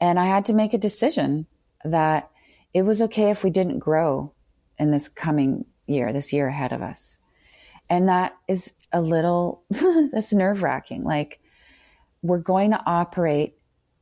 Speaker 1: And I had to make a decision that it was okay if we didn't grow in this coming year, this year ahead of us. And that is a little, that's nerve wracking. Like, we're going to operate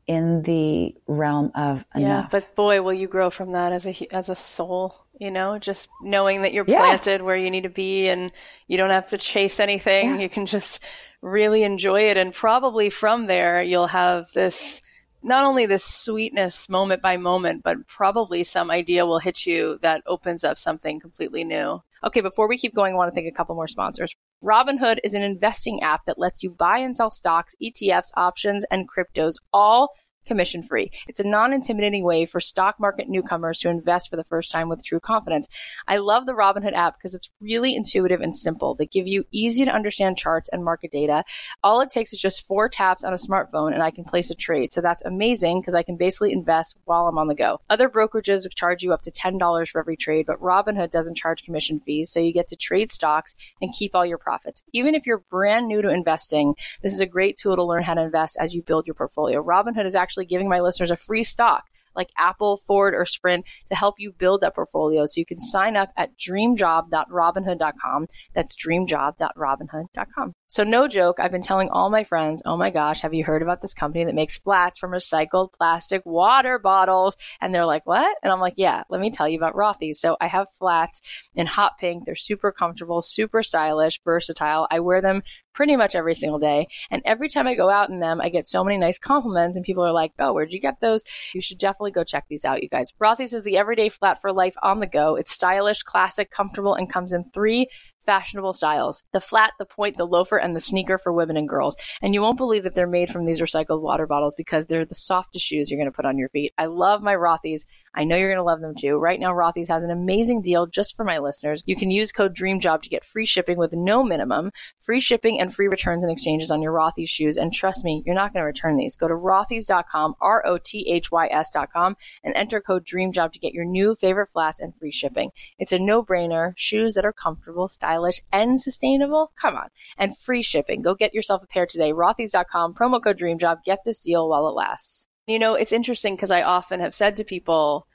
Speaker 1: in the realm of enough.
Speaker 2: Yeah, but boy, will you grow from that as a as a soul. You know, just knowing that you're planted yeah. where you need to be, and you don't have to chase anything. Yeah. You can just really enjoy it, and probably from there you'll have this not only this sweetness moment by moment, but probably some idea will hit you that opens up something completely new. Okay, before we keep going, I want to thank a couple more sponsors. Robinhood is an investing app that lets you buy and sell stocks, ETFs, options, and cryptos all commission free. It's a non intimidating way for stock market newcomers to invest for the first time with true confidence. I love the Robinhood app because it's really intuitive and simple. They give you easy to understand charts and market data. All it takes is just four taps on a smartphone and I can place a trade. So that's amazing because I can basically invest while I'm on the go. Other brokerages charge you up to $10 for every trade, but Robinhood doesn't charge commission fees. So you get to trade stocks and keep all your profits. Even if you're brand new to investing, this is a great tool to learn how to invest as you build your portfolio. Robinhood is actually actually giving my listeners a free stock like Apple, Ford, or Sprint to help you build that portfolio. So you can sign up at dreamjob.robinhood.com. That's dreamjob.robinhood.com. So no joke, I've been telling all my friends, oh my gosh, have you heard about this company that makes flats from recycled plastic water bottles? And they're like, what? And I'm like, yeah, let me tell you about Rothy's. So I have flats in hot pink. They're super comfortable, super stylish, versatile. I wear them pretty much every single day. And every time I go out in them, I get so many nice compliments and people are like, oh, where'd you get those? You should definitely go check these out, you guys. Rothy's is the everyday flat for life on the go. It's stylish, classic, comfortable, and comes in three fashionable styles the flat, the point, the loafer, and the sneaker for women and girls. And you won't believe that they're made from these recycled water bottles because they're the softest shoes you're going to put on your feet. I love my Rothy's. I know you're going to love them too. Right now, Rothy's has an amazing deal just for my listeners. You can use code DREAMJOB to get free shipping with no minimum, free shipping and free returns and exchanges on your Rothy's shoes. And trust me, you're not going to return these. Go to rothys.com, R O T H Y S.com, and enter code DREAMJOB to get your new favorite flats and free shipping. It's a no brainer. Shoes that are comfortable, stylish, and sustainable. Come on. And free shipping. Go get yourself a pair today. Rothys.com, promo code DREAMJOB. Get this deal while it lasts. You know, it's interesting because I often have said to people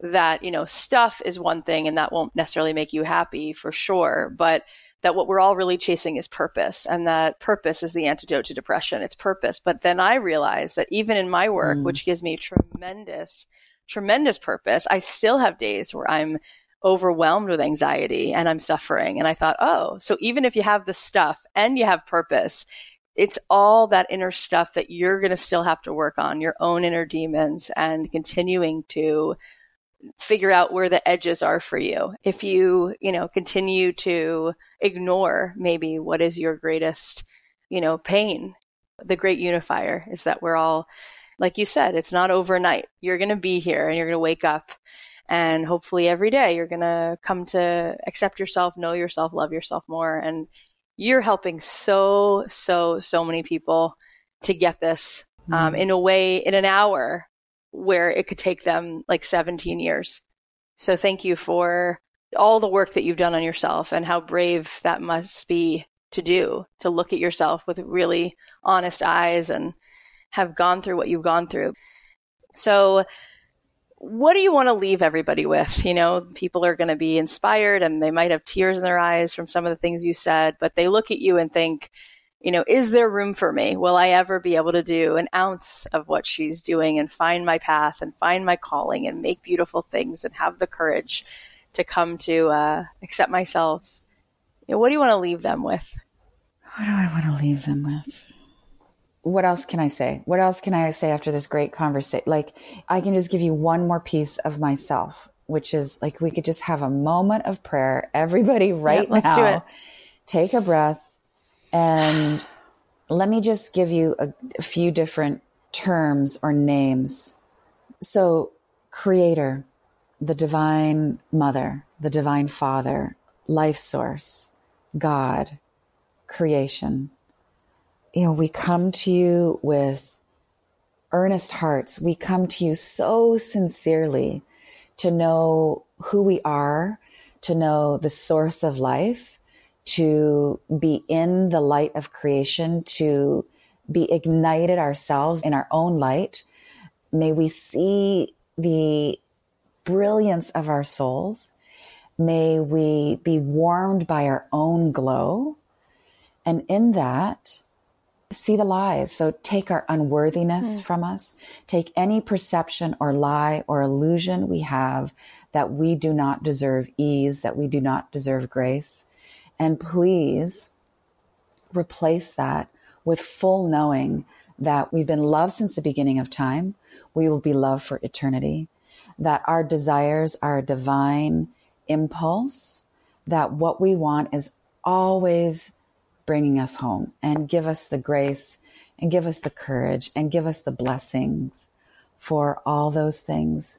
Speaker 2: that, you know, stuff is one thing and that won't necessarily make you happy for sure, but that what we're all really chasing is purpose and that purpose is the antidote to depression. It's purpose. But then I realized that even in my work, mm. which gives me tremendous, tremendous purpose, I still have days where I'm overwhelmed with anxiety and I'm suffering. And I thought, oh, so even if you have the stuff and you have purpose, it's all that inner stuff that you're going to still have to work on, your own inner demons, and continuing to figure out where the edges are for you. If you, you know, continue to ignore maybe what is your greatest, you know, pain, the great unifier is that we're all, like you said, it's not overnight. You're going to be here and you're going to wake up and hopefully every day you're going to come to accept yourself, know yourself, love yourself more. And you're helping so, so, so many people to get this um, mm-hmm. in a way, in an hour where it could take them like 17 years. So thank you for all the work that you've done on yourself and how brave that must be to do, to look at yourself with really honest eyes and have gone through what you've gone through. So, what do you want to leave everybody with? You know, people are going to be inspired and they might have tears in their eyes from some of the things you said, but they look at you and think, you know, is there room for me? Will I ever be able to do an ounce of what she's doing and find my path and find my calling and make beautiful things and have the courage to come to uh, accept myself? You know, what do you want to leave them with?
Speaker 1: What do I want to leave them with? What else can I say? What else can I say after this great conversation? Like, I can just give you one more piece of myself, which is like we could just have a moment of prayer. Everybody, right let's now, do it. take a breath, and let me just give you a, a few different terms or names. So, Creator, the Divine Mother, the Divine Father, Life Source, God, Creation you know, we come to you with earnest hearts. We come to you so sincerely to know who we are, to know the source of life, to be in the light of creation, to be ignited ourselves in our own light. May we see the brilliance of our souls May we be warmed by our own glow. And in that, see the lies. So take our unworthiness mm. from us, take any perception or lie or illusion we have that we do not deserve ease, that we do not deserve grace. And please replace that with full knowing that we've been loved since the beginning of time. We will be loved for eternity. That our desires are a divine impulse. That what we want is always bringing us home and give us the grace and give us the courage and give us the blessings for all those things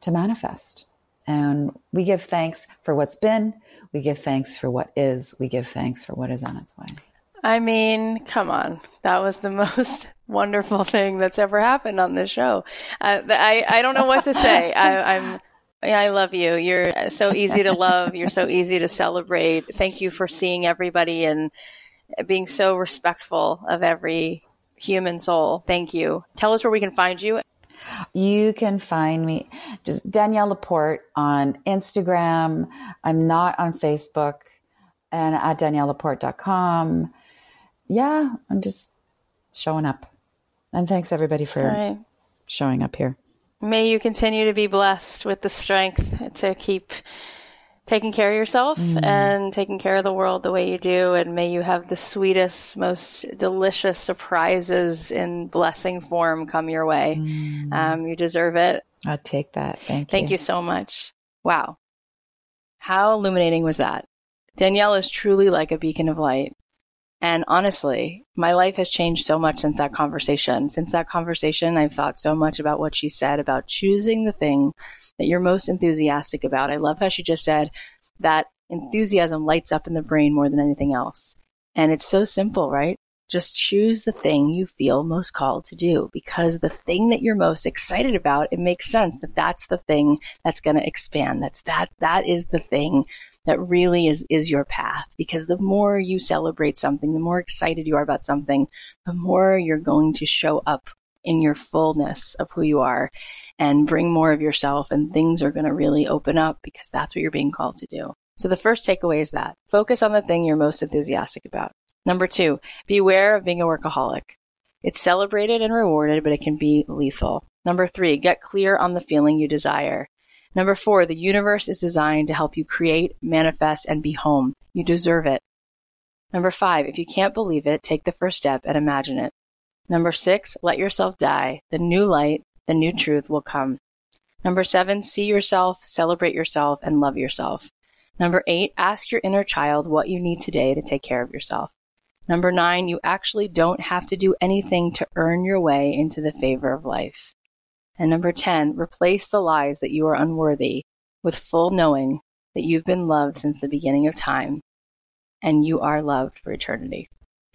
Speaker 1: to manifest. And we give thanks for what's been. We give thanks for what is. We give thanks for what is on its way.
Speaker 2: I mean, come on. That was the most wonderful thing that's ever happened on this show. Uh, I, I don't know what to say. I, I'm, yeah, I love you. You're uh, so easy to love. You're so easy to celebrate. Thank you for seeing everybody and being so respectful of every human soul. Thank you. Tell us where we can find you.
Speaker 1: You can find me just Danielle LaPorte on Instagram. I'm not on Facebook and at daniellelaporte.com. Yeah, I'm just showing up. And thanks everybody for right. showing up here.
Speaker 2: May you continue to be blessed with the strength to keep taking care of yourself mm. and taking care of the world the way you do. And may you have the sweetest, most delicious surprises in blessing form come your way. Mm. Um, you deserve it.
Speaker 1: I'll take that. Thank
Speaker 2: you. Thank you so much. Wow. How illuminating was that? Danielle is truly like a beacon of light. And honestly, my life has changed so much since that conversation. Since that conversation, I've thought so much about what she said about choosing the thing that you're most enthusiastic about. I love how she just said that enthusiasm lights up in the brain more than anything else. And it's so simple, right? Just choose the thing you feel most called to do because the thing that you're most excited about, it makes sense that that's the thing that's going to expand. That's that, that is the thing that really is, is your path. Because the more you celebrate something, the more excited you are about something, the more you're going to show up in your fullness of who you are and bring more of yourself and things are going to really open up because that's what you're being called to do. So the first takeaway is that focus on the thing you're most enthusiastic about. Number two, beware of being a workaholic. It's celebrated and rewarded, but it can be lethal. Number three, get clear on the feeling you desire. Number four, the universe is designed to help you create, manifest, and be home. You deserve it. Number five, if you can't believe it, take the first step and imagine it. Number six, let yourself die. The new light, the new truth will come. Number seven, see yourself, celebrate yourself, and love yourself. Number eight, ask your inner child what you need today to take care of yourself. Number nine, you actually don't have to do anything to earn your way into the favor of life. And number 10, replace the lies that you are unworthy with full knowing that you've been loved since the beginning of time and you are loved for eternity.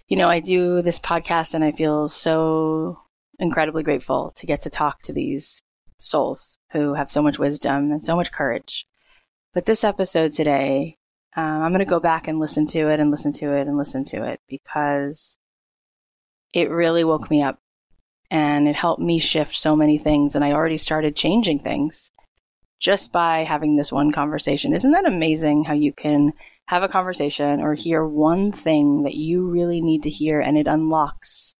Speaker 2: You know, I do this podcast and I feel so incredibly grateful to get to talk to these souls who have so much wisdom and so much courage. But this episode today, um, I'm going to go back and listen to it and listen to it and listen to it because it really woke me up and it helped me shift so many things. And I already started changing things just by having this one conversation. Isn't that amazing how you can have a conversation or hear one thing that you really need to hear and it unlocks?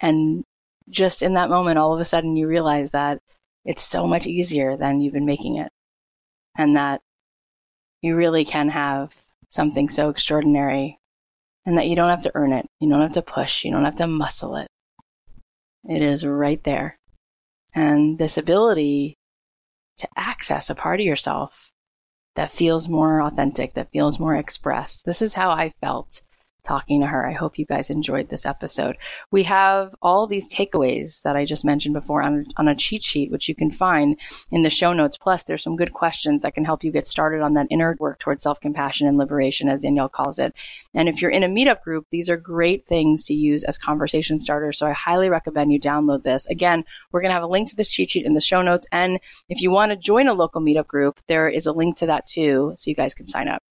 Speaker 2: And just in that moment, all of a sudden you realize that it's so much easier than you've been making it. And that you really can have something so extraordinary and that you don't have to earn it. You don't have to push. You don't have to muscle it. It is right there. And this ability to access a part of yourself that feels more authentic, that feels more expressed. This is how I felt talking to her. I hope you guys enjoyed this episode. We have all these takeaways that I just mentioned before on, on a cheat sheet, which you can find in the show notes. Plus, there's some good questions that can help you get started on that inner work towards self compassion and liberation, as Danielle calls it. And if you're in a meetup group, these are great things to use as conversation starters. So I highly recommend you download this. Again, we're going to have a link to this cheat sheet in the show notes. And if you want to join a local meetup group, there is a link to that too, so you guys can sign up.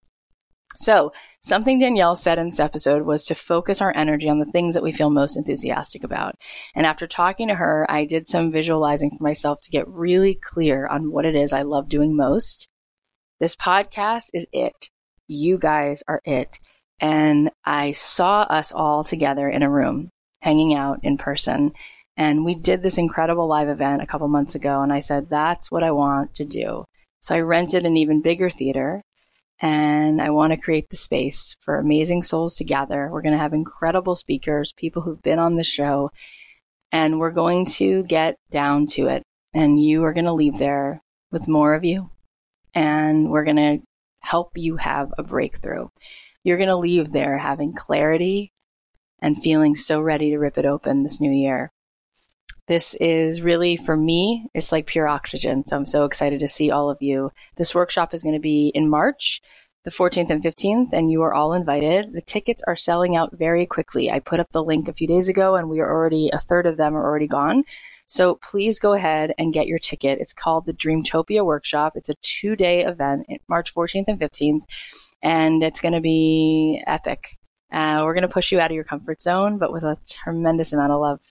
Speaker 2: So, something Danielle said in this episode was to focus our energy on the things that we feel most enthusiastic about. And after talking to her, I did some visualizing for myself to get really clear on what it is I love doing most This podcast is it. You guys are it. And I saw us all together in a room, hanging out in person. And we did this incredible live event a couple months ago. And I said, that's what I want to do. So I rented an even bigger theater and I want to create the space for amazing souls to gather. We're going to have incredible speakers, people who've been on the show, and we're going to get down to it. And you are going to leave there with more of you, and we're going to help you have a breakthrough. You're going to leave there having clarity and feeling so ready to rip it open this new year. This is really, for me, it's like pure oxygen. So I'm so excited to see all of you. This workshop is going to be in March, the 14th and 15th, and you are all invited. The tickets are selling out very quickly. I put up the link a few days ago, and we are already, a third of them are already gone. So please go ahead and get your ticket. It's called the Dreamtopia Workshop. It's a two day event, March 14th and 15th, and it's going to be epic. Uh, we're going to push you out of your comfort zone, but with a tremendous amount of love.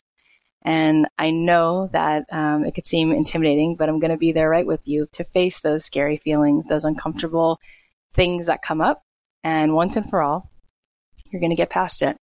Speaker 2: And I know that um, it could seem intimidating, but I'm going to be there right with you to face those scary feelings, those uncomfortable things that come up. And once and for all, you're going to get past it.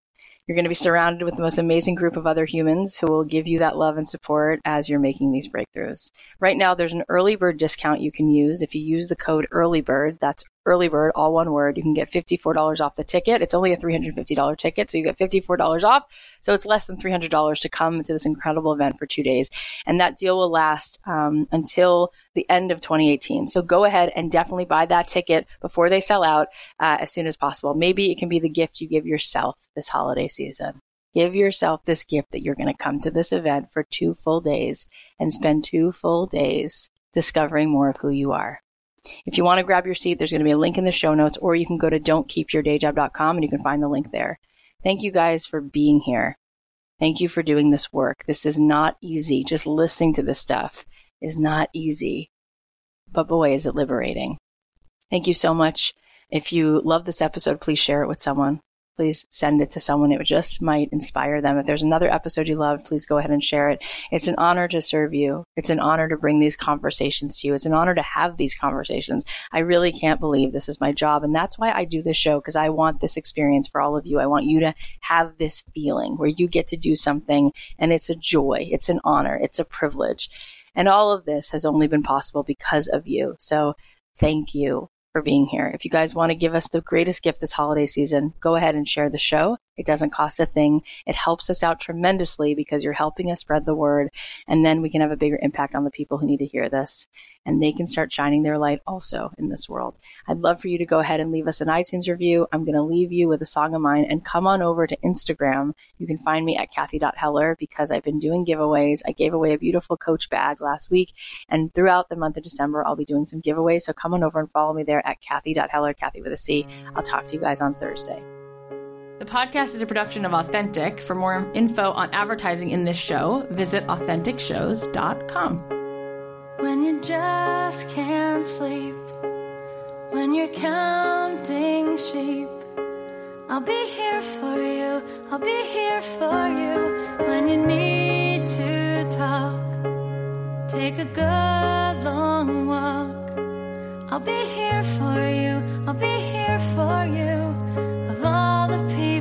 Speaker 2: You're going to be surrounded with the most amazing group of other humans who will give you that love and support as you're making these breakthroughs. Right now, there's an early bird discount you can use. If you use the code earlybird, that's early bird, all one word, you can get $54 off the ticket. It's only a $350 ticket, so you get $54 off. So it's less than $300 to come to this incredible event for two days. And that deal will last um, until the end of 2018. So go ahead and definitely buy that ticket before they sell out uh, as soon as possible. Maybe it can be the gift you give yourself this holiday season. Give yourself this gift that you're going to come to this event for two full days and spend two full days discovering more of who you are. If you want to grab your seat, there's going to be a link in the show notes, or you can go to don'tkeepyourdayjob.com and you can find the link there. Thank you guys for being here. Thank you for doing this work. This is not easy. Just listening to this stuff is not easy, but boy, is it liberating. Thank you so much. If you love this episode, please share it with someone please send it to someone. It just might inspire them. If there's another episode you love, please go ahead and share it. It's an honor to serve you. It's an honor to bring these conversations to you. It's an honor to have these conversations. I really can't believe this is my job. And that's why I do this show because I want this experience for all of you. I want you to have this feeling where you get to do something and it's a joy. It's an honor. It's a privilege. And all of this has only been possible because of you. So thank you for being here. If you guys want to give us the greatest gift this holiday season, go ahead and share the show. It doesn't cost a thing. It helps us out tremendously because you're helping us spread the word. And then we can have a bigger impact on the people who need to hear this and they can start shining their light also in this world. I'd love for you to go ahead and leave us an iTunes review. I'm going to leave you with a song of mine and come on over to Instagram. You can find me at Cathy.Heller because I've been doing giveaways. I gave away a beautiful coach bag last week and throughout the month of December, I'll be doing some giveaways. So come on over and follow me there at Cathy.Heller, Cathy with a C. I'll talk to you guys on Thursday. The podcast is a production of Authentic. For more info on advertising in this show, visit AuthenticShows.com.
Speaker 3: When you just can't sleep, when you're counting sheep, I'll be here for you, I'll be here for you when you need to talk. Take a good long walk. I'll be here for you, I'll be here for you. All the people